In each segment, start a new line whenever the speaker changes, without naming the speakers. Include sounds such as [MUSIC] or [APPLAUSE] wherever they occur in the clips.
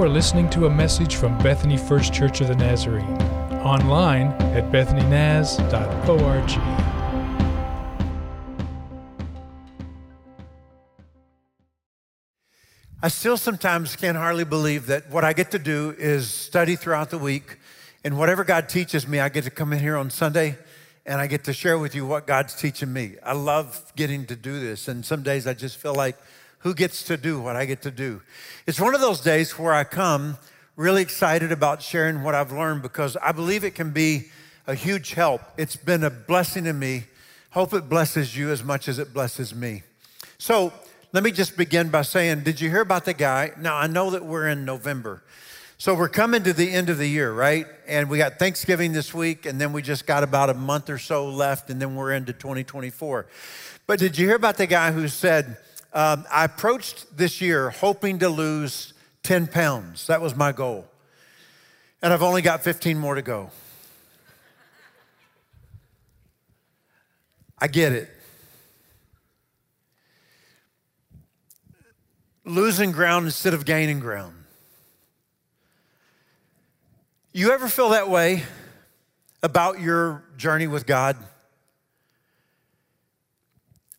You are listening to a message from Bethany First Church of the Nazarene, online at bethanynaz.org.
I still sometimes can hardly believe that what I get to do is study throughout the week, and whatever God teaches me, I get to come in here on Sunday and I get to share with you what God's teaching me. I love getting to do this, and some days I just feel like, who gets to do what I get to do? It's one of those days where I come really excited about sharing what I've learned because I believe it can be a huge help. It's been a blessing to me. Hope it blesses you as much as it blesses me. So, let me just begin by saying, did you hear about the guy? Now, I know that we're in November. So we're coming to the end of the year, right? And we got Thanksgiving this week, and then we just got about a month or so left, and then we're into 2024. But did you hear about the guy who said, um, I approached this year hoping to lose 10 pounds? That was my goal. And I've only got 15 more to go. I get it. losing ground instead of gaining ground. You ever feel that way about your journey with God?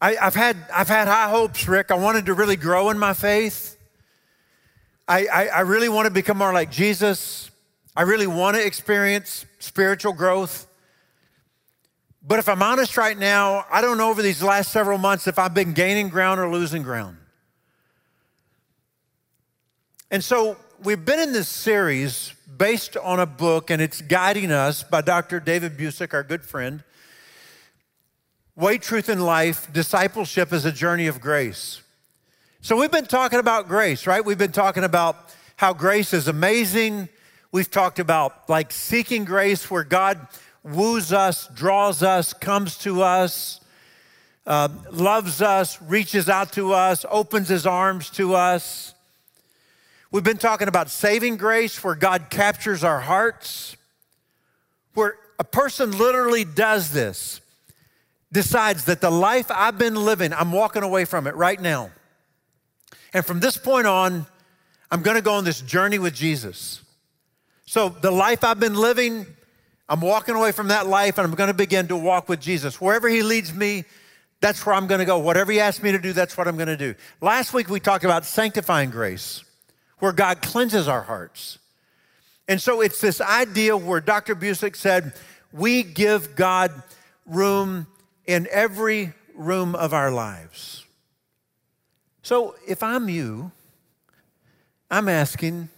I, have had, I've had high hopes, Rick. I wanted to really grow in my faith. I, I, I really want to become more like Jesus. I really want to experience spiritual growth. But if I'm honest right now, I don't know over these last several months if I've been gaining ground or losing ground. And so we've been in this series based on a book, and it's guiding us by Dr. David Busic, our good friend. Way, Truth, and Life Discipleship is a Journey of Grace. So we've been talking about grace, right? We've been talking about how grace is amazing. We've talked about like seeking grace where God woos us, draws us, comes to us, uh, loves us, reaches out to us, opens his arms to us. We've been talking about saving grace, where God captures our hearts, where a person literally does this, decides that the life I've been living, I'm walking away from it right now. And from this point on, I'm gonna go on this journey with Jesus. So the life I've been living, I'm walking away from that life and I'm gonna begin to walk with Jesus. Wherever He leads me, that's where I'm gonna go. Whatever He asks me to do, that's what I'm gonna do. Last week we talked about sanctifying grace where God cleanses our hearts. And so it's this idea where Dr. Busic said, we give God room in every room of our lives. So if I'm you, I'm asking,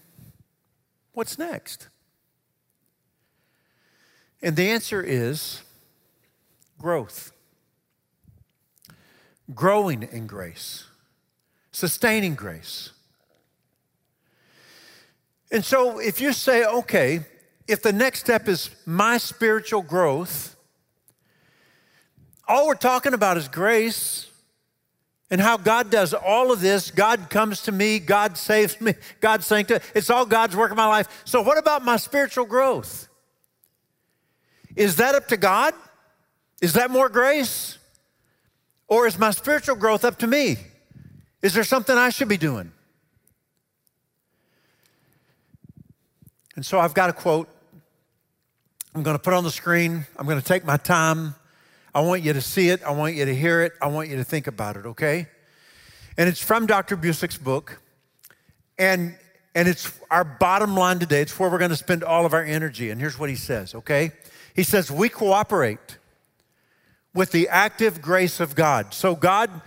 what's next? And the answer is growth. Growing in grace, sustaining grace. And so if you say, okay, if the next step is my spiritual growth, all we're talking about is grace and how God does all of this. God comes to me, God saves me, [LAUGHS] God sanctifies. It's all God's work in my life. So, what about my spiritual growth? Is that up to God? Is that more grace? Or is my spiritual growth up to me? Is there something I should be doing? And so I've got a quote. I'm going to put on the screen. I'm going to take my time. I want you to see it. I want you to hear it. I want you to think about it, okay? And it's from Dr. Busic's book. And, and it's our bottom line today. It's where we're going to spend all of our energy. And here's what he says, okay? He says, We cooperate with the active grace of God. So God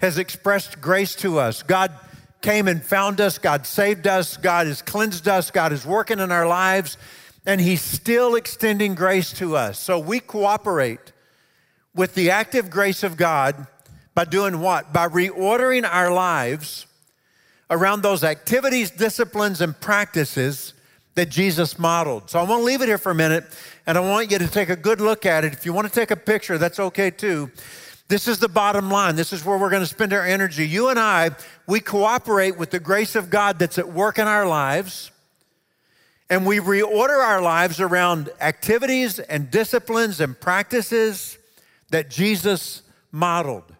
has expressed grace to us. God came and found us. God saved us. God has cleansed us. God is working in our lives, and He's still extending grace to us. So we cooperate with the active grace of God by doing what? By reordering our lives around those activities, disciplines, and practices that Jesus modeled. So I want to leave it here for a minute, and I want you to take a good look at it. If you want to take a picture, that's okay too. This is the bottom line. This is where we're going to spend our energy. You and I, we cooperate with the grace of God that's at work in our lives, and we reorder our lives around activities and disciplines and practices that Jesus modeled.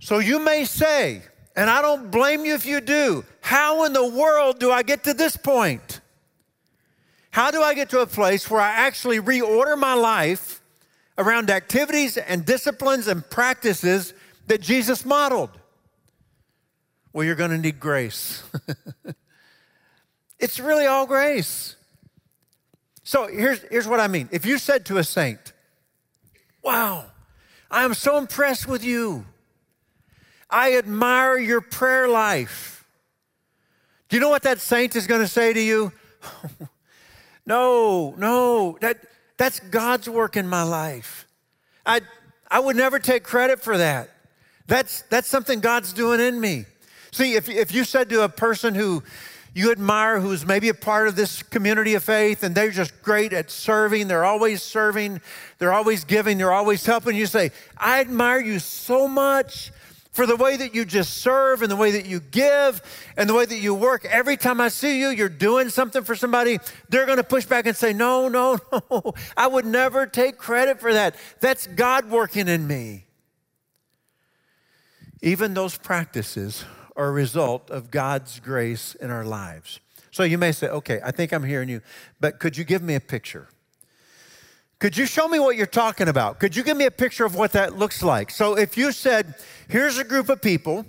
So you may say, And I don't blame you if you do. How in the world do I get to this point? How do I get to a place where I actually reorder my life around activities and disciplines and practices that Jesus modeled? Well, you're going to need grace. [LAUGHS] it's really all grace. So here's, here's what I mean. If you said to a saint, Wow, I am so impressed with you. I admire your prayer life. Do you know what that saint is going to say to you? [LAUGHS] no, no, that, that's God's work in my life. I, I would never take credit for that. That's, that's something God's doing in me. See, if, if you said to a person who you admire who's maybe a part of this community of faith and they're just great at serving, they're always serving, they're always giving, they're always helping, you say, I admire you so much for the way that you just serve and the way that you give and the way that you work. Every time I see you, you're doing something for somebody, they're going to push back and say, No, no, [LAUGHS] no. I would never take credit for that. That's God working in me. Even those practices are a result of God's grace in our lives. So you may say, okay, I think I'm hearing you, but could you give me a picture? Could you show me what you're talking about? Could you give me a picture of what that looks like? So if you said, here's a group of people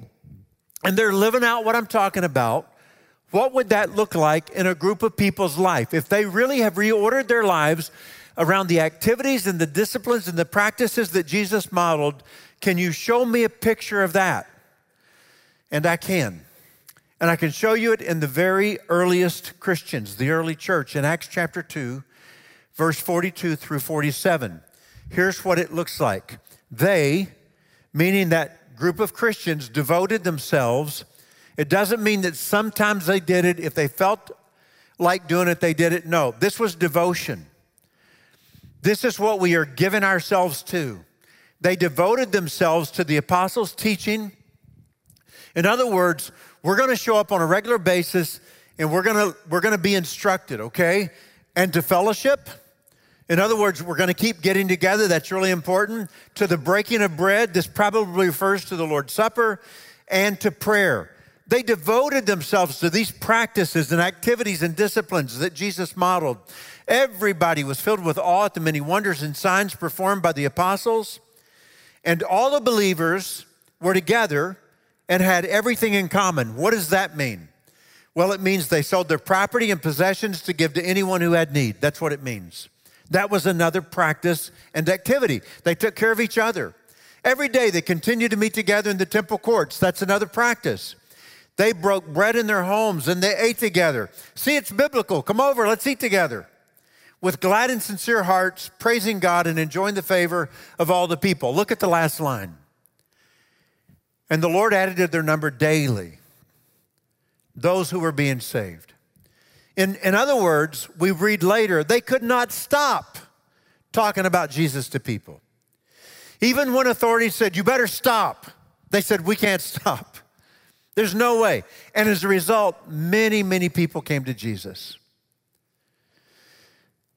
and they're living out what I'm talking about, what would that look like in a group of people's life? If they really have reordered their lives around the activities and the disciplines and the practices that Jesus modeled, can you show me a picture of that? And I can. And I can show you it in the very earliest Christians, the early church, in Acts chapter 2, verse 42 through 47. Here's what it looks like. They, meaning that group of Christians, devoted themselves. It doesn't mean that sometimes they did it. If they felt like doing it, they did it. No, this was devotion. This is what we are giving ourselves to. They devoted themselves to the apostles' teaching in other words, we're going to show up on a regular basis and we're going to we're going to be instructed, okay? And to fellowship. In other words, we're going to keep getting together. That's really important. To the breaking of bread, this probably refers to the Lord's Supper and to prayer. They devoted themselves to these practices and activities and disciplines that Jesus modeled. Everybody was filled with awe at the many wonders and signs performed by the apostles. And all the believers were together and had everything in common. What does that mean? Well, it means they sold their property and possessions to give to anyone who had need. That's what it means. That was another practice and activity. They took care of each other. Every day they continued to meet together in the temple courts. That's another practice. They broke bread in their homes and they ate together. See, it's biblical. Come over, let's eat together. With glad and sincere hearts, praising God and enjoying the favor of all the people. Look at the last line. And the Lord added to their number daily those who were being saved. In, in other words, we read later, they could not stop talking about Jesus to people. Even when authorities said, You better stop, they said, We can't [LAUGHS] stop. There's no way. And as a result, many, many people came to Jesus.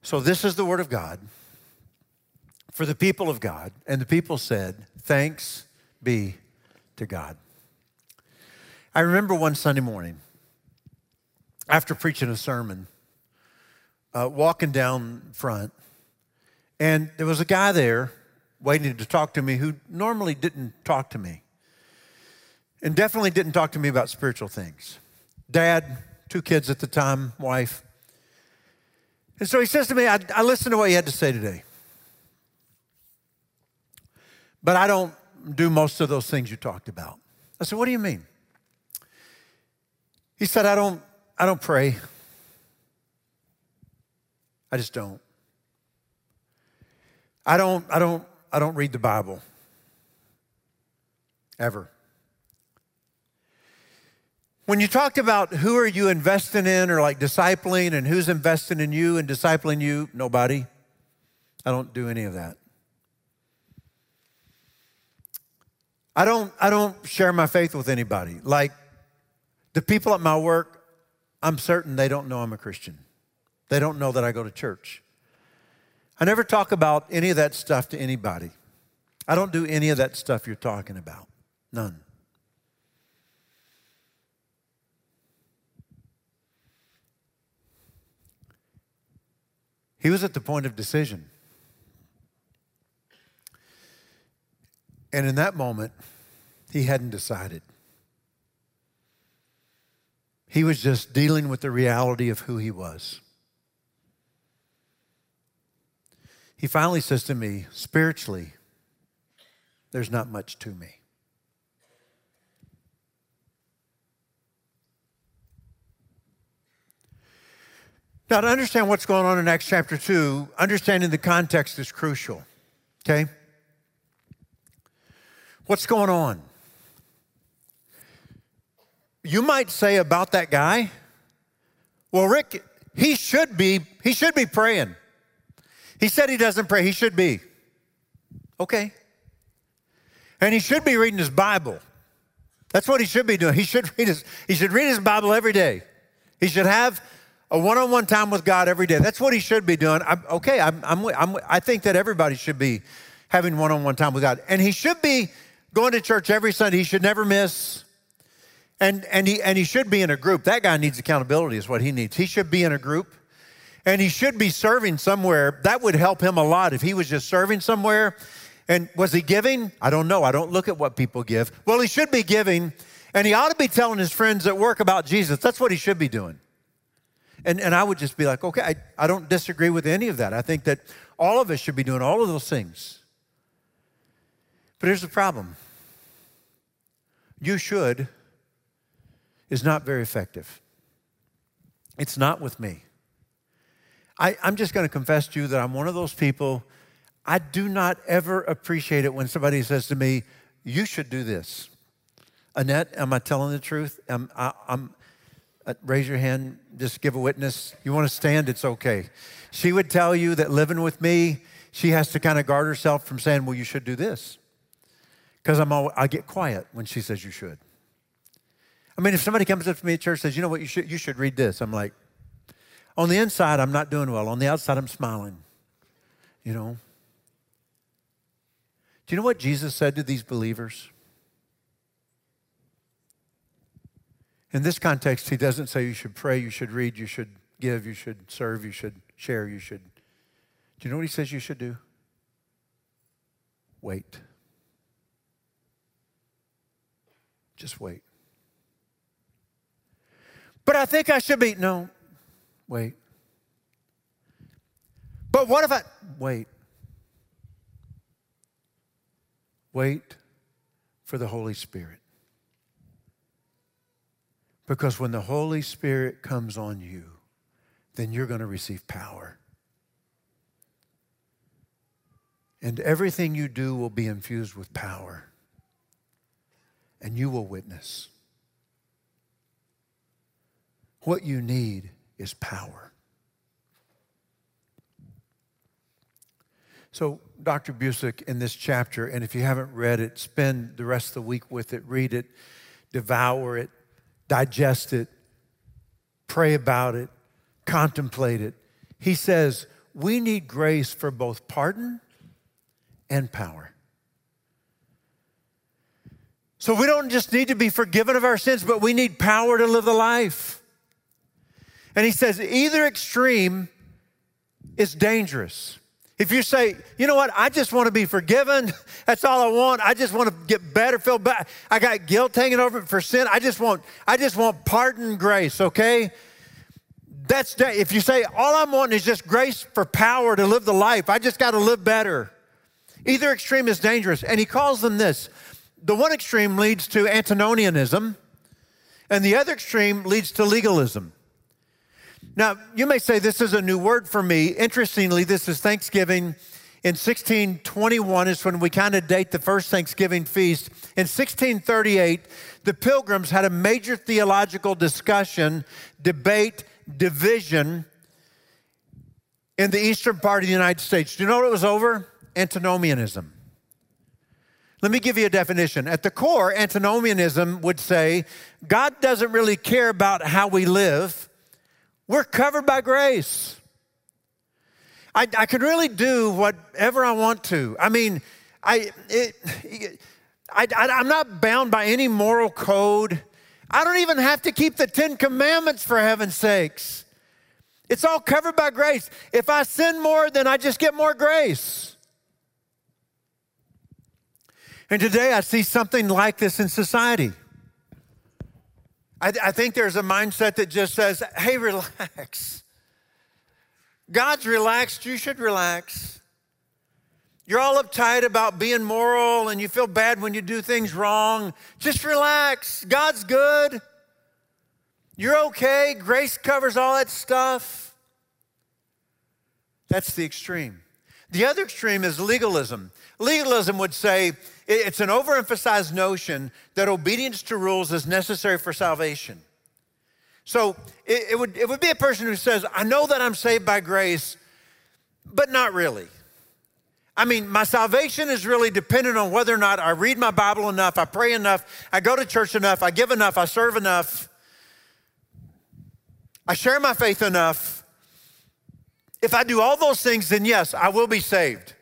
So, this is the word of God for the people of God. And the people said, Thanks be to God. I remember one Sunday morning, after preaching a sermon, uh, walking down front, and there was a guy there waiting to talk to me who normally didn't talk to me, and definitely didn't talk to me about spiritual things. Dad, two kids at the time, wife. And so he says to me, I, I listened to what you had to say today. But I don't do most of those things you talked about. I said, What do you mean? He said, I don't, I don't pray. I just don't. I don't, I don't, I don't read the Bible. Ever. When you talked about who are you investing in or like discipling and who's investing in you and discipling you, nobody. I don't do any of that. I don't, I don't share my faith with anybody. Like the people at my work, I'm certain they don't know I'm a Christian. They don't know that I go to church. I never talk about any of that stuff to anybody. I don't do any of that stuff you're talking about. None. He was at the point of decision. And in that moment, he hadn't decided. He was just dealing with the reality of who he was. He finally says to me, spiritually, there's not much to me. Now, to understand what's going on in Acts chapter 2, understanding the context is crucial. Okay? What's going on? You might say about that guy, well, Rick, he should be, he should be praying. He said he doesn't pray, he should be. Okay. And he should be reading his Bible. That's what he should be doing. He should read his, he should read his Bible every day. He should have a one-on-one time with God every day. That's what he should be doing. I'm, okay, I'm, I'm, I'm, i think that everybody should be having one-on-one time with God, and he should be going to church every Sunday. He should never miss, and and he and he should be in a group. That guy needs accountability, is what he needs. He should be in a group, and he should be serving somewhere. That would help him a lot if he was just serving somewhere. And was he giving? I don't know. I don't look at what people give. Well, he should be giving, and he ought to be telling his friends at work about Jesus. That's what he should be doing. And, and I would just be like, okay, I, I don't disagree with any of that. I think that all of us should be doing all of those things. But here's the problem you should is not very effective. It's not with me. I, I'm just going to confess to you that I'm one of those people, I do not ever appreciate it when somebody says to me, You should do this. Annette, am I telling the truth? Am, I, am uh, raise your hand, just give a witness. You want to stand? It's okay. She would tell you that living with me, she has to kind of guard herself from saying, Well, you should do this. Because I'm I get quiet when she says you should. I mean, if somebody comes up to me at church and says, You know what, you should, you should read this, I'm like, On the inside, I'm not doing well. On the outside, I'm smiling. You know? Do you know what Jesus said to these believers? In this context, he doesn't say you should pray, you should read, you should give, you should serve, you should share, you should. Do you know what he says you should do? Wait. Just wait. But I think I should be. No, wait. But what if I. Wait. Wait for the Holy Spirit. Because when the Holy Spirit comes on you, then you're going to receive power. And everything you do will be infused with power. And you will witness. What you need is power. So, Dr. Busic, in this chapter, and if you haven't read it, spend the rest of the week with it, read it, devour it, digest it, pray about it, contemplate it. He says, we need grace for both pardon and power. So we don't just need to be forgiven of our sins, but we need power to live the life. And he says, either extreme is dangerous. If you say, you know what, I just want to be forgiven, [LAUGHS] that's all I want. I just want to get better, feel better. I got guilt hanging over me for sin. I just want, I just want pardon, grace, okay? That's if you say all I'm wanting is just grace for power to live the life. I just got to live better. Either extreme is dangerous, and he calls them this. The one extreme leads to antinomianism, and the other extreme leads to legalism. Now, you may say this is a new word for me. Interestingly, this is Thanksgiving. In 1621 is when we kind of date the first Thanksgiving feast. In 1638, the pilgrims had a major theological discussion, debate, division in the eastern part of the United States. Do you know what it was over? Antinomianism. Let me give you a definition. At the core, antinomianism would say God doesn't really care about how we live. We're covered by grace. I, I can really do whatever I want to. I mean, I, it, I, I, I'm not bound by any moral code. I don't even have to keep the Ten Commandments for heaven's sakes. It's all covered by grace. If I sin more, then I just get more grace. And today I see something like this in society. I, I, think there's a mindset that just says, hey, relax. God's relaxed, you should relax. You're all uptight about being moral and you feel bad when you do things wrong. Just relax. God's good. You're okay. Grace covers all that stuff. That's the extreme. The other extreme is legalism. Legalism would say it's an overemphasized notion that obedience to rules is necessary for salvation. So it, it, would, it would be a person who says, I know that I'm saved by grace, but not really. I mean, my salvation is really dependent on whether or not I read my Bible enough, I pray enough, I go to church enough, I give enough, I serve enough, I share my faith enough. If I do all those things, then yes, I will be saved.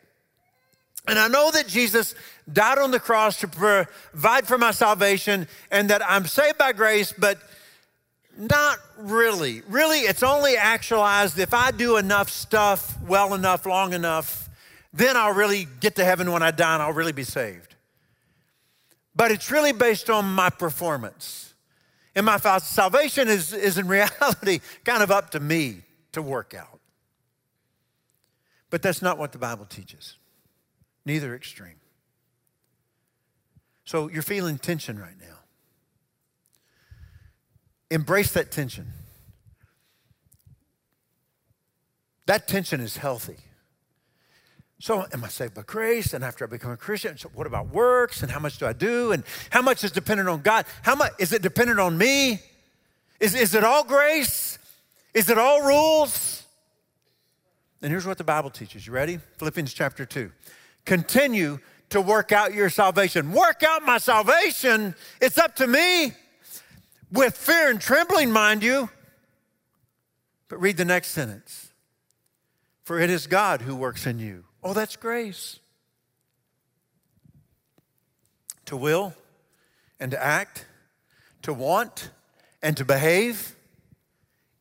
And I know that Jesus died on the cross to provide for my salvation and that I'm saved by grace, but not really. Really, it's only actualized if I do enough stuff well enough, long enough, then I'll really get to heaven when I die and I'll really be saved. But it's really based on my performance. And my salvation is, is in [LAUGHS] reality kind of up to me to work out. But that's not what the Bible teaches, neither extreme. So you're feeling tension right now. Embrace that tension. That tension is healthy. So, am I saved by grace? And after I become a Christian, so what about works? And how much do I do? And how much is dependent on God? How much is it dependent on me? Is, is it all grace? Is it all rules? And here's what the Bible teaches. You ready? Philippians chapter 2. Continue to work out your salvation. Work out my salvation. It's up to me. With fear and trembling, mind you. But read the next sentence. For it is God who works in you Oh, that's grace. To will and to act, to want and to behave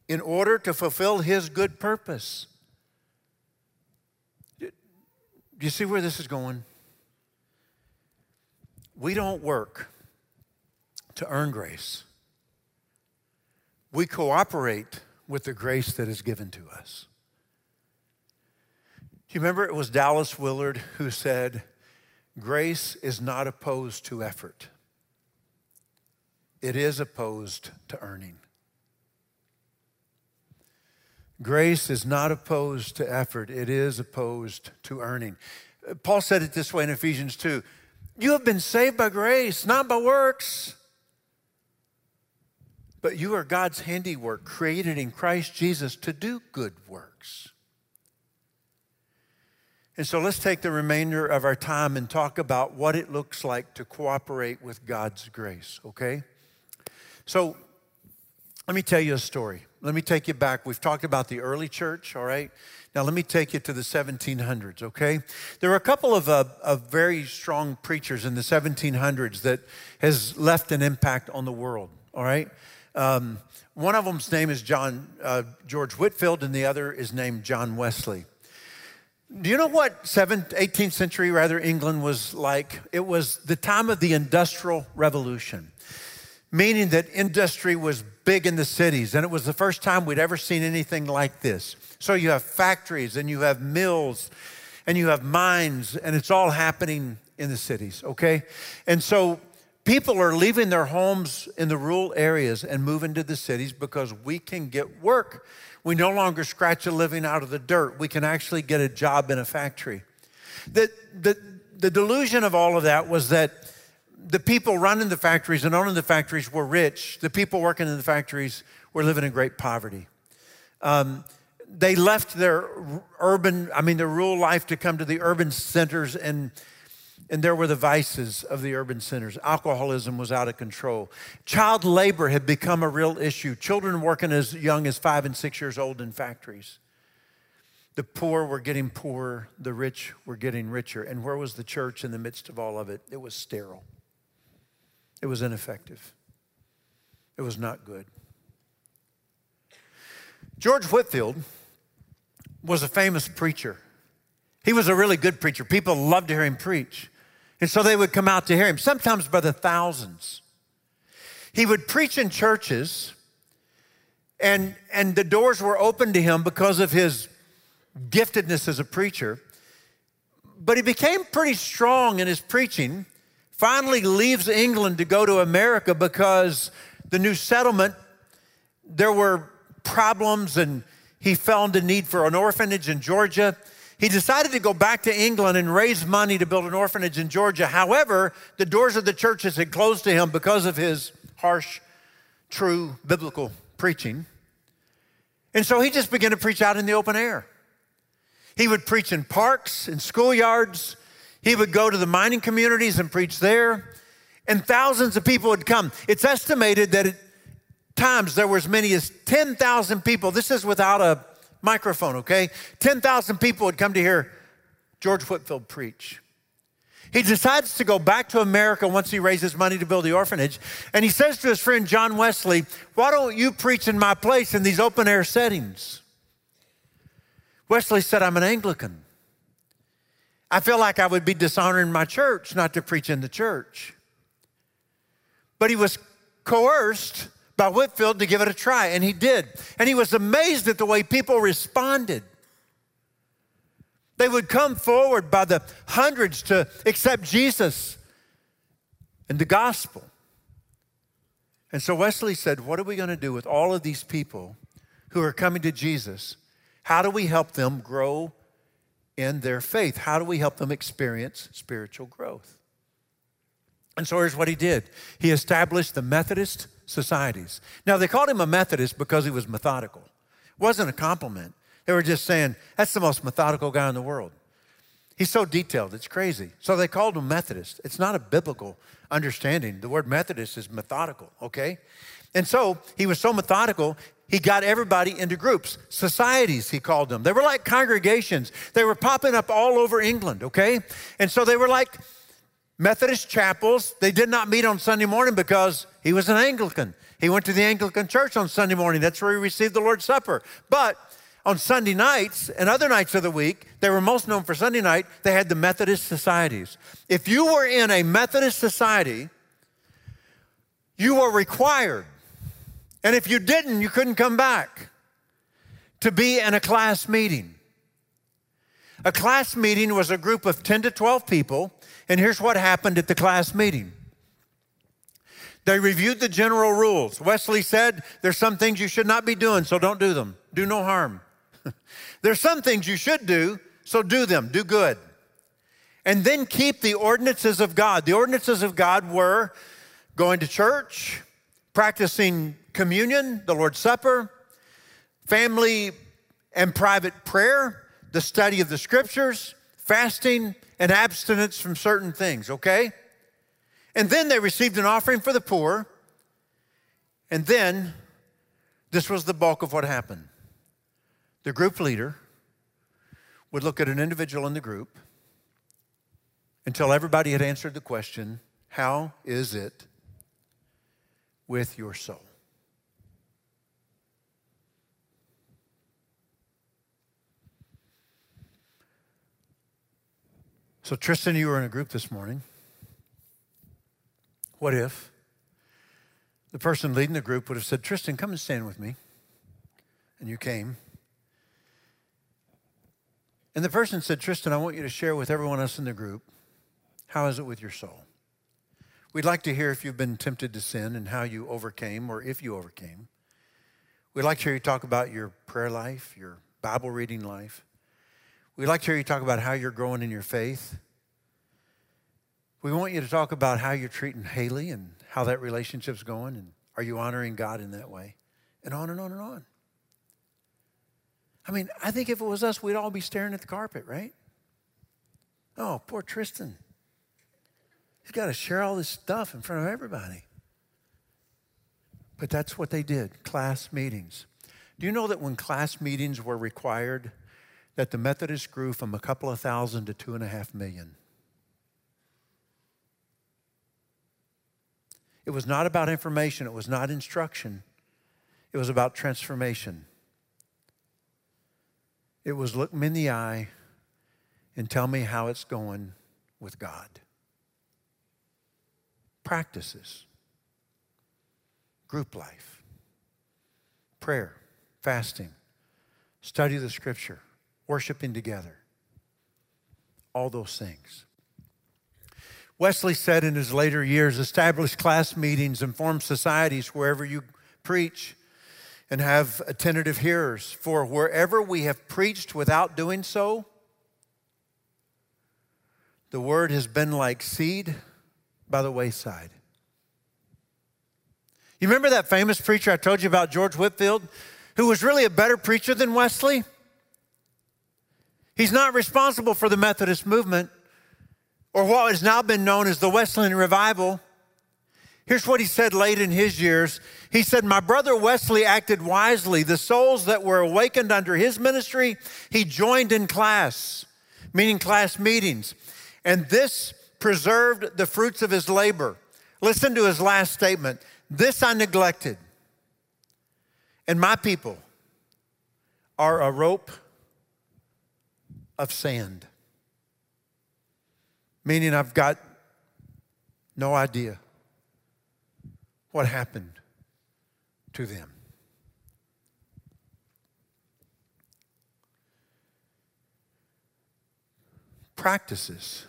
in order to fulfill His good purpose. Do you see where this is going? We don't work to earn grace. We cooperate with the grace that is given to us Do you remember it was Dallas Willard who said, Grace is not opposed to effort, it is opposed to earning. Grace is not opposed to effort, it is opposed to earning. Paul said it this way in Ephesians 2 You have been saved by grace, not by works. But you are God's handiwork, created in Christ Jesus to do good works. And so let's take the remainder of our time and talk about what it looks like to cooperate with God's grace, okay? So let me tell you a story. Let me take you back. We've talked about the early church, all right? Now let me take you to the 1700s, okay? There were a couple of, uh, of very strong preachers in the 1700s that has left an impact on the world, all right? Um, one of them's name is John uh, George Whitefield, and the other is named John Wesley. Do you know what 7th, 18th century, rather, England was like? It was the time of the Industrial Revolution, meaning that industry was big in the cities, and it was the first time we'd ever seen anything like this. So you have factories, and you have mills, and you have mines, and it's all happening in the cities, okay? And so people are leaving their homes in the rural areas and moving to the cities because we can get work we no longer scratch a living out of the dirt. We can actually get a job in a factory. The, the, the delusion of all of that was that the people running the factories and owning the factories were rich. The people working in the factories were living in great poverty. Um, they left their urban, I mean, their rural life to come to the urban centers and and there were the vices of the urban centers. Alcoholism was out of control. Child labor had become a real issue. Children working as young as five and six years old in factories. The poor were getting poorer, the rich were getting richer. And where was the church in the midst of all of it? It was sterile, it was ineffective, it was not good. George Whitefield was a famous preacher. He was a really good preacher. People loved to hear him preach. And so they would come out to hear him, sometimes by the thousands. He would preach in churches, and, and the doors were open to him because of his giftedness as a preacher. But he became pretty strong in his preaching, finally leaves England to go to America because the new settlement, there were problems and he found a need for an orphanage in Georgia. He decided to go back to England and raise money to build an orphanage in Georgia. However, the doors of the churches had closed to him because of his harsh, true biblical preaching. And so he just began to preach out in the open air. He would preach in parks, in schoolyards. He would go to the mining communities and preach there. And thousands of people would come. It's estimated that at times there were as many as 10,000 people. This is without a microphone, okay? 10,000 people would come to hear George Whitefield preach. He decides to go back to America once he raises money to build the orphanage. And he says to his friend John Wesley, Why don't you preach in my place in these open air settings? Wesley said, I'm an Anglican. I feel like I would be dishonoring my church not to preach in the church. But he was coerced by Whitefield to give it a try, and he did. And he was amazed at the way people responded. They would come forward by the hundreds to accept Jesus and the gospel. And so Wesley said, What are we going to do with all of these people who are coming to Jesus? How do we help them grow in their faith? How do we help them experience spiritual growth? And so here's what he did he established the Methodist societies. Now, they called him a Methodist because he was methodical. It wasn't a compliment. They were just saying, that's the most methodical guy in the world. He's so detailed, it's crazy. So they called him Methodist. It's not a biblical understanding. The word Methodist is methodical, okay? And so he was so methodical, he got everybody into groups, societies, he called them. They were like congregations. They were popping up all over England, okay? And so they were like Methodist chapels. They did not meet on Sunday morning because he was an Anglican. He went to the Anglican church on Sunday morning. That's where he received the Lord's Supper. But on Sunday nights and other nights of the week, they were most known for Sunday night, they had the Methodist societies. If you were in a Methodist society, you were required, and if you didn't, you couldn't come back to be in a class meeting. A class meeting was a group of 10 to 12 people, and here's what happened at the class meeting. They reviewed the general rules. Wesley said, There's some things you should not be doing, so don't do them. Do no harm. [LAUGHS] There's some things you should do, so do them, do good. And then keep the ordinances of God. The ordinances of God were going to church, practicing communion, the Lord's Supper, family and private prayer, the study of the scriptures, fasting, and abstinence from certain things, okay? And then they received an offering for the poor. And then this was the bulk of what happened. The group leader would look at an individual in the group until everybody had answered the question How is it with your soul? So, Tristan, you were in a group this morning. What if the person leading the group would have said, Tristan, come and stand with me? And you came. And the person said, Tristan, I want you to share with everyone else in the group how is it with your soul? We'd like to hear if you've been tempted to sin and how you overcame or if you overcame. We'd like to hear you talk about your prayer life, your Bible reading life. We'd like to hear you talk about how you're growing in your faith. We want you to talk about how you're treating Haley and how that relationship's going and are you honoring God in that way? And on and on and on. I mean, I think if it was us, we'd all be staring at the carpet, right? Oh, poor Tristan. He's got to share all this stuff in front of everybody. But that's what they did class meetings. Do you know that when class meetings were required, that the Methodists grew from a couple of thousand to two and a half million. It was not about information, it was not instruction, it was about transformation. It was look me in the eye and tell me how it's going with God. Practices, group life, prayer, fasting, study the scripture, worshiping together, all those things. Wesley said in his later years establish class meetings and form societies wherever you preach and have attentive hearers. For wherever we have preached without doing so, the word has been like seed by the wayside. You remember that famous preacher I told you about, George Whitefield, who was really a better preacher than Wesley? He's not responsible for the Methodist movement or what has now been known as the Wesleyan Revival. Here's what he said late in his years. He said, My brother Wesley acted wisely. The souls that were awakened under his ministry, he joined in class, meaning class meetings. And this preserved the fruits of his labor. Listen to his last statement This I neglected, and my people are a rope of sand. Meaning, I've got no idea what happened to them. Practices,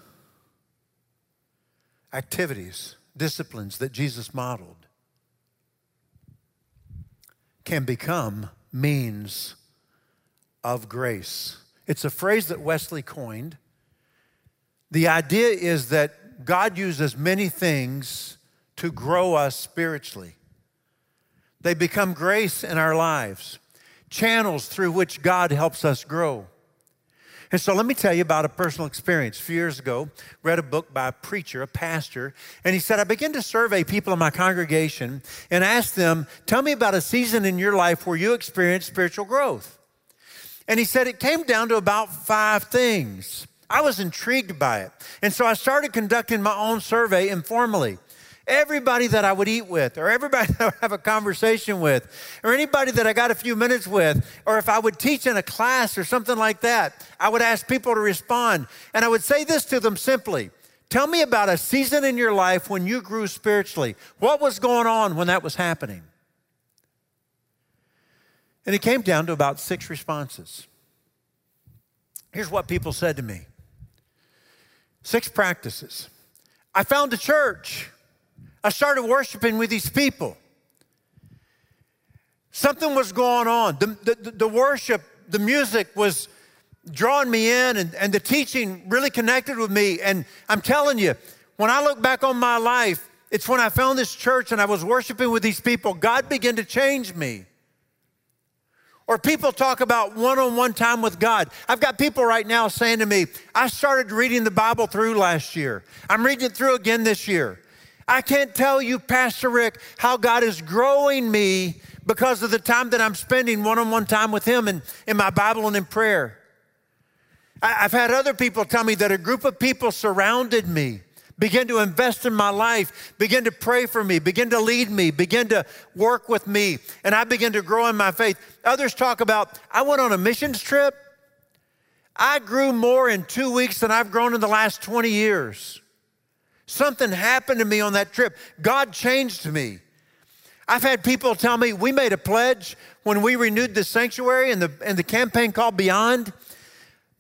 activities, disciplines that Jesus modeled can become means of grace. It's a phrase that Wesley coined. The idea is that God uses many things to grow us spiritually. They become grace in our lives, channels through which God helps us grow. And so let me tell you about a personal experience. A few years ago, read a book by a preacher, a pastor, and he said, I began to survey people in my congregation and ask them, tell me about a season in your life where you experienced spiritual growth. And he said it came down to about five things. I was intrigued by it. And so I started conducting my own survey informally. Everybody that I would eat with, or everybody [LAUGHS] that I would have a conversation with, or anybody that I got a few minutes with, or if I would teach in a class or something like that, I would ask people to respond. And I would say this to them simply Tell me about a season in your life when you grew spiritually. What was going on when that was happening? And it came down to about six responses. Here's what people said to me six practices. I found a church. I started worshiping with these people. Something was going on. The, the, the worship, the music was drawing me in, and, and the teaching really connected with me. And I'm telling you, when I look back on my life, it's when I found this church and I was worshiping with these people, God began to change me. Or people talk about one on one time with God. I've got people right now saying to me, I started reading the Bible through last year. I'm reading it through again this year. I can't tell you, Pastor Rick, how God is growing me because of the time that I'm spending one on one time with Him and in my Bible and in prayer. I, have had other people tell me that a group of people surrounded me begin to invest in my life, begin to pray for me, begin to lead me, begin to work with me, and I begin to grow in my faith. Others talk about, I went on a missions trip. I grew more in two weeks than I've grown in the last 20 years. Something happened to me on that trip. God changed me. I've had people tell me we made a pledge when we renewed the sanctuary and the, and the campaign called Beyond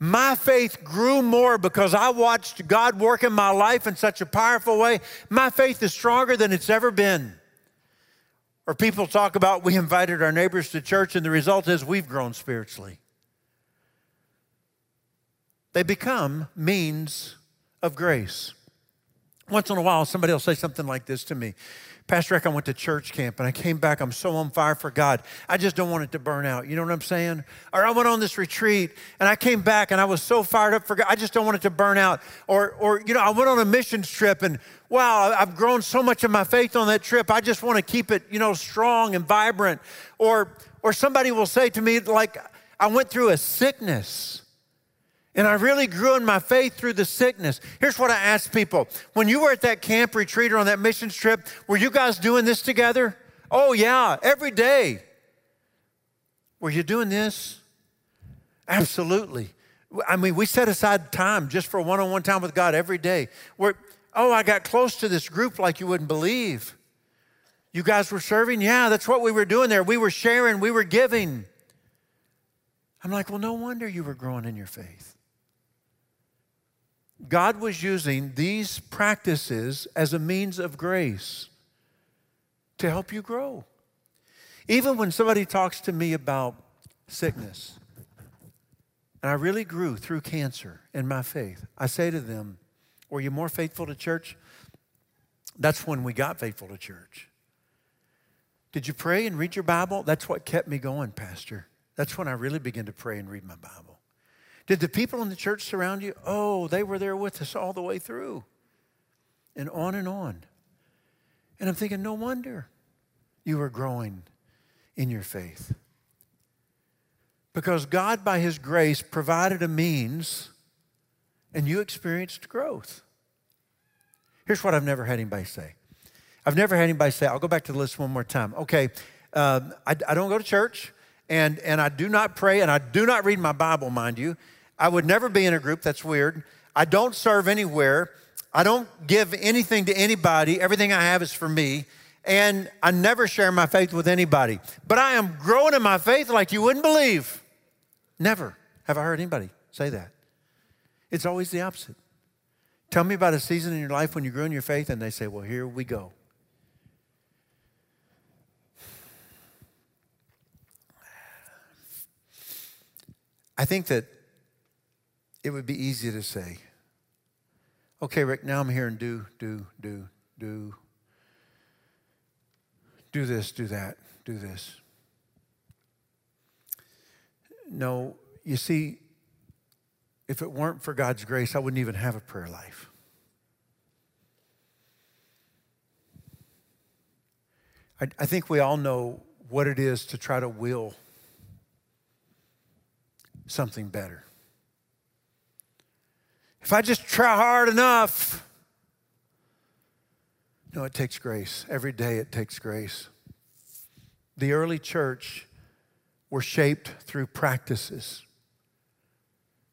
my faith grew more because I watched God work in my life in such a powerful way. My faith is stronger than it's ever been. Or people talk about we invited our neighbors to church, and the result is we've grown spiritually. They become means of grace. Once in a while, somebody will say something like this to me Pastor Rick, I went to church camp and I came back. I'm so on fire for God. I just don't want it to burn out. You know what I'm saying? Or I went on this retreat and I came back and I was so fired up for God. I just don't want it to burn out. Or, or you know, I went on a missions trip and wow, I've grown so much of my faith on that trip. I just want to keep it, you know, strong and vibrant. Or, or somebody will say to me, like, I went through a sickness and I really grew in my faith through the sickness. Here's what I ask people When you were at that camp retreat or on that mission trip, were you guys doing this together? Oh, yeah, every day. Were you doing this? Absolutely. I mean, we set aside time just for one on one time with God every day. We're, oh, I got close to this group like you wouldn't believe. You guys were serving? Yeah, that's what we were doing there. We were sharing, we were giving. I'm like, well, no wonder you were growing in your faith. God was using these practices as a means of grace to help you grow. Even when somebody talks to me about sickness, and I really grew through cancer in my faith, I say to them, Were you more faithful to church? That's when we got faithful to church. Did you pray and read your Bible? That's what kept me going, Pastor. That's when I really began to pray and read my Bible. Did the people in the church surround you? Oh, they were there with us all the way through. And on and on. And I'm thinking, no wonder you were growing in your faith. Because God, by His grace, provided a means and you experienced growth. Here's what I've never had anybody say I've never had anybody say, I'll go back to the list one more time. Okay, um, I, I don't go to church and, and I do not pray and I do not read my Bible, mind you. I would never be in a group, that's weird. I don't serve anywhere. I don't give anything to anybody. Everything I have is for me. And I never share my faith with anybody. But I am growing in my faith like you wouldn't believe. Never have I heard anybody say that. It's always the opposite. Tell me about a season in your life when you grew in your faith, and they say, Well, here we go. I think that it would be easy to say, okay, Rick, now I'm here and do, do, do, do, do this, do that, do this. No, you see, if it weren't for God's grace, I wouldn't even have a prayer life. I, I think we all know what it is to try to will something better. If I just try hard enough, no, it takes grace. Every day it takes grace. The early church were shaped through practices,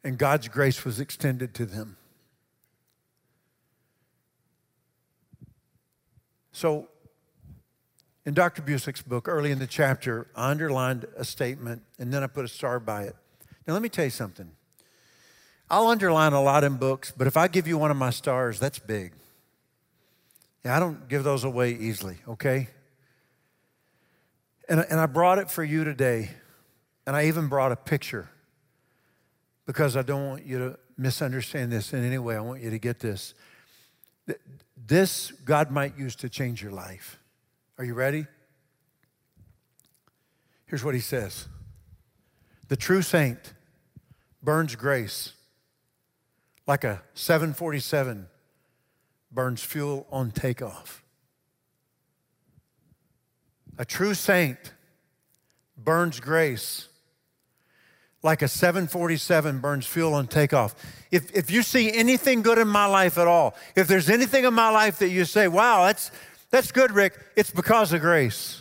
and God's grace was extended to them. So, in Dr. Busic's book, early in the chapter, I underlined a statement and then I put a star by it. Now, let me tell you something. I'll underline a lot in books, but if I give you one of my stars, that's big. Yeah, I don't give those away easily, okay? And, and I brought it for you today and I even brought a picture because I don't want you to misunderstand this in any way. I want you to get this. This God might use to change your life. Are you ready? Here's what he says The true saint burns grace like a 747 burns fuel on takeoff. A true saint burns grace like a 747 burns fuel on takeoff. If, if you see anything good in my life at all, if there's anything in my life that you say, wow, that's, that's good, Rick, it's because of grace.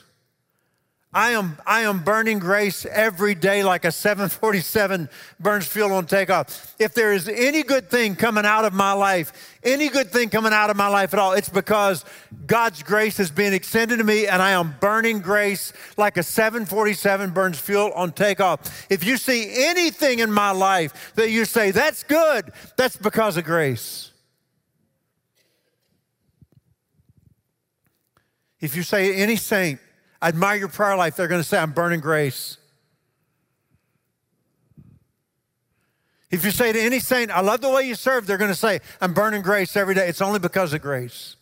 I am, I am burning grace every day like a 747 burns fuel on takeoff. If there is any good thing coming out of my life, any good thing coming out of my life at all, it's because God's grace is being extended to me and I am burning grace like a 747 burns fuel on takeoff. If you see anything in my life that you say, that's good, that's because of grace. If you say any saint, I admire your prayer life, they're going to say, I'm burning grace. If you say to any saint, I love the way you serve, they're going to say, I'm burning grace every day. It's only because of grace.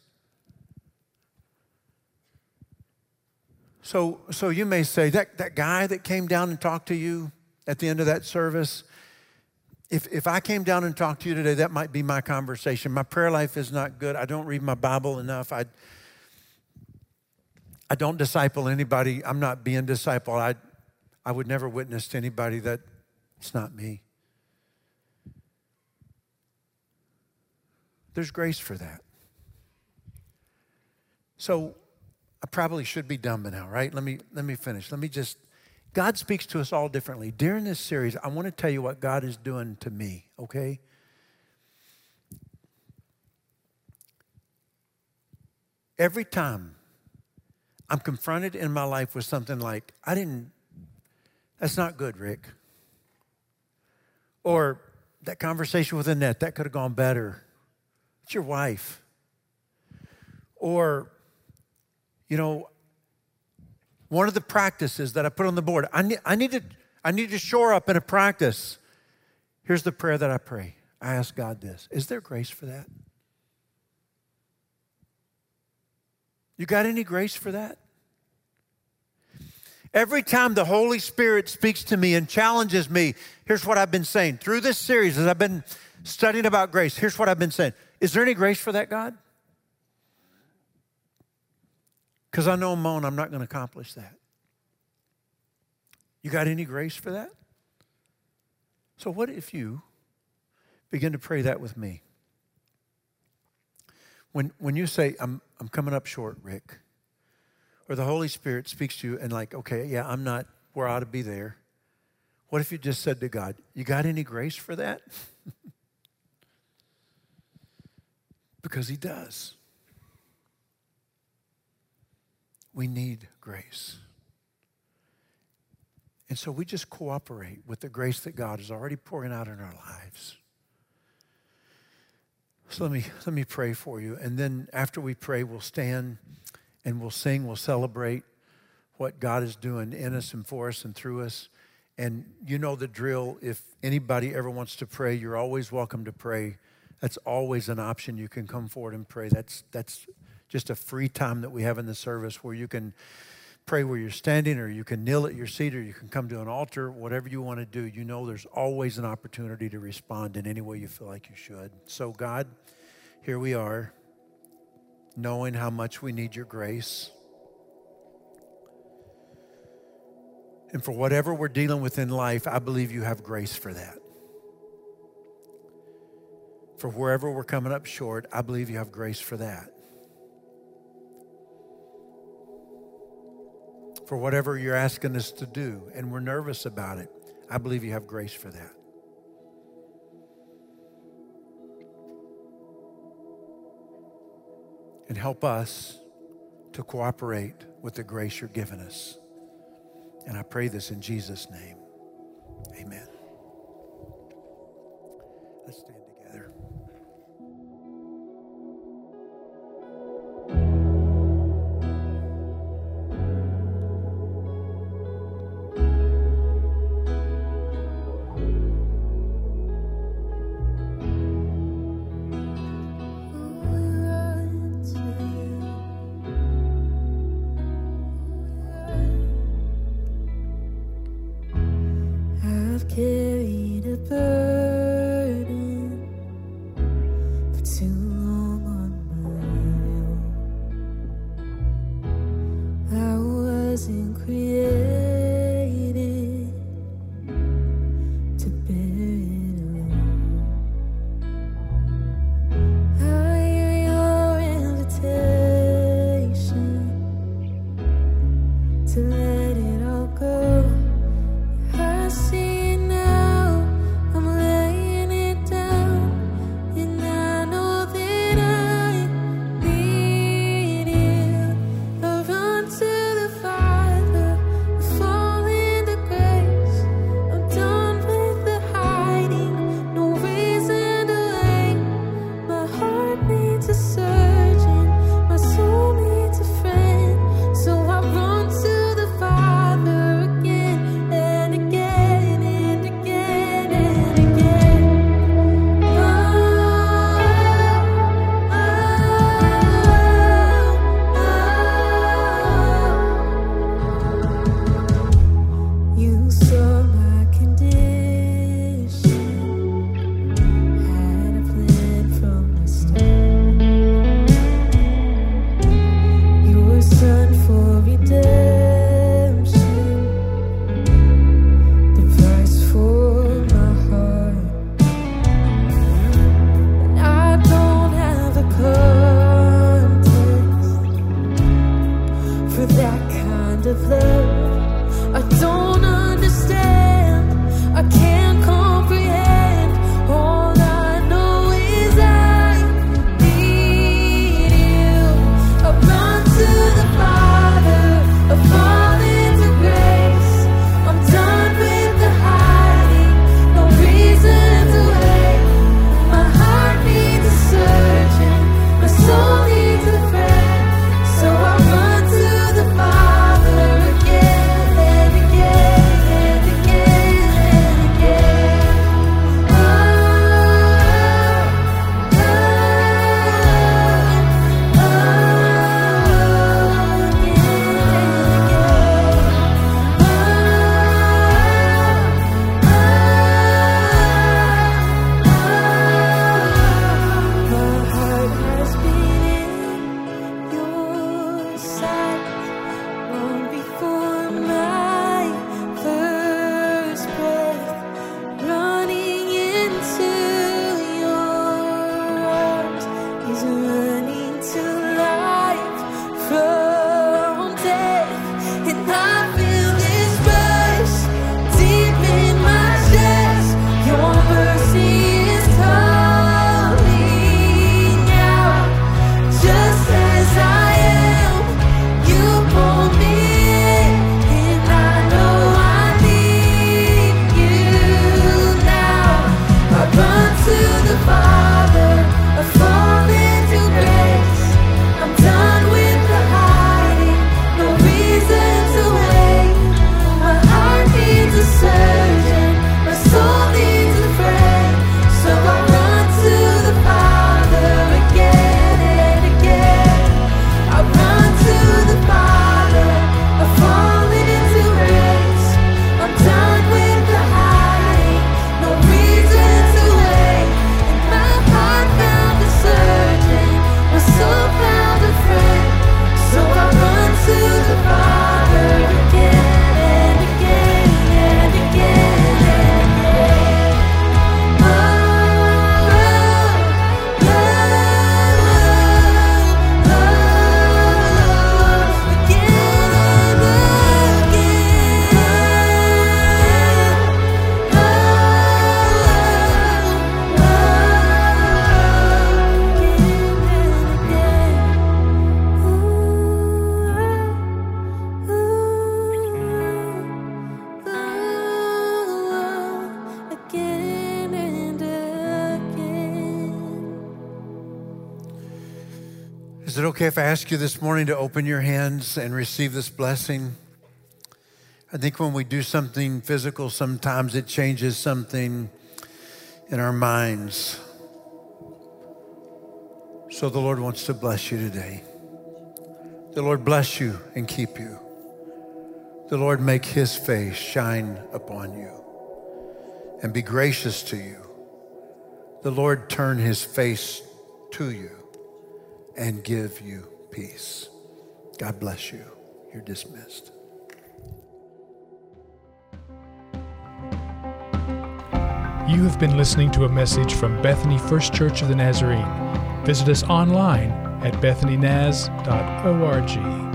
So, so you may say, that, that guy that came down and talked to you at the end of that service, if, if I came down and talked to you today, that might be my conversation. My prayer life is not good. I don't read my Bible enough. I, I don't disciple anybody. I'm not being discipled. I, I would never witness to anybody that it's not me. There's grace for that. So I probably should be done by now, right? Let me let me finish. Let me just God speaks to us all differently. During this series, I want to tell you what God is doing to me, okay? Every time I'm confronted in my life with something like, I didn't, that's not good, Rick. Or that conversation with Annette, that could have gone better. It's your wife. Or, you know, one of the practices that I put on the board, I need, I need, to, I need to shore up in a practice. Here's the prayer that I pray. I ask God this Is there grace for that? You got any grace for that? Every time the Holy Spirit speaks to me and challenges me, here's what I've been saying. Through this series, as I've been studying about grace, here's what I've been saying. Is there any grace for that, God? Because I know I'm on I'm not going to accomplish that. You got any grace for that? So, what if you begin to pray that with me? When, when you say, I'm, I'm coming up short, Rick, or the Holy Spirit speaks to you and, like, okay, yeah, I'm not where I ought to be there. What if you just said to God, You got any grace for that? [LAUGHS] because He does. We need grace. And so we just cooperate with the grace that God is already pouring out in our lives. So let me, let me pray for you. And then after we pray, we'll stand and we'll sing, we'll celebrate what God is doing in us and for us and through us. And you know the drill. If anybody ever wants to pray, you're always welcome to pray. That's always an option. You can come forward and pray. That's, that's just a free time that we have in the service where you can pray where you're standing, or you can kneel at your seat, or you can come to an altar, whatever you want to do. You know there's always an opportunity to respond in any way you feel like you should. So, God, here we are, knowing how much we need your grace. And for whatever we're dealing with in life, I believe you have grace for that. For wherever we're coming up short, I believe you have grace for that. For whatever you're asking us to do, and we're nervous about it, I believe you have grace for that. And help us to cooperate with the grace you're giving us. And I pray this in Jesus' name. Amen. Let's stand. If I ask you this morning to open your hands and receive this blessing? I think when we do something physical, sometimes it changes something in our minds. So the Lord wants to bless you today. The Lord bless you and keep you. The Lord make his face shine upon you and be gracious to you. The Lord turn his face to you and give you peace. God bless you. You're dismissed.
You have been listening to a message from Bethany First Church of the Nazarene. Visit us online at bethanynaz.org.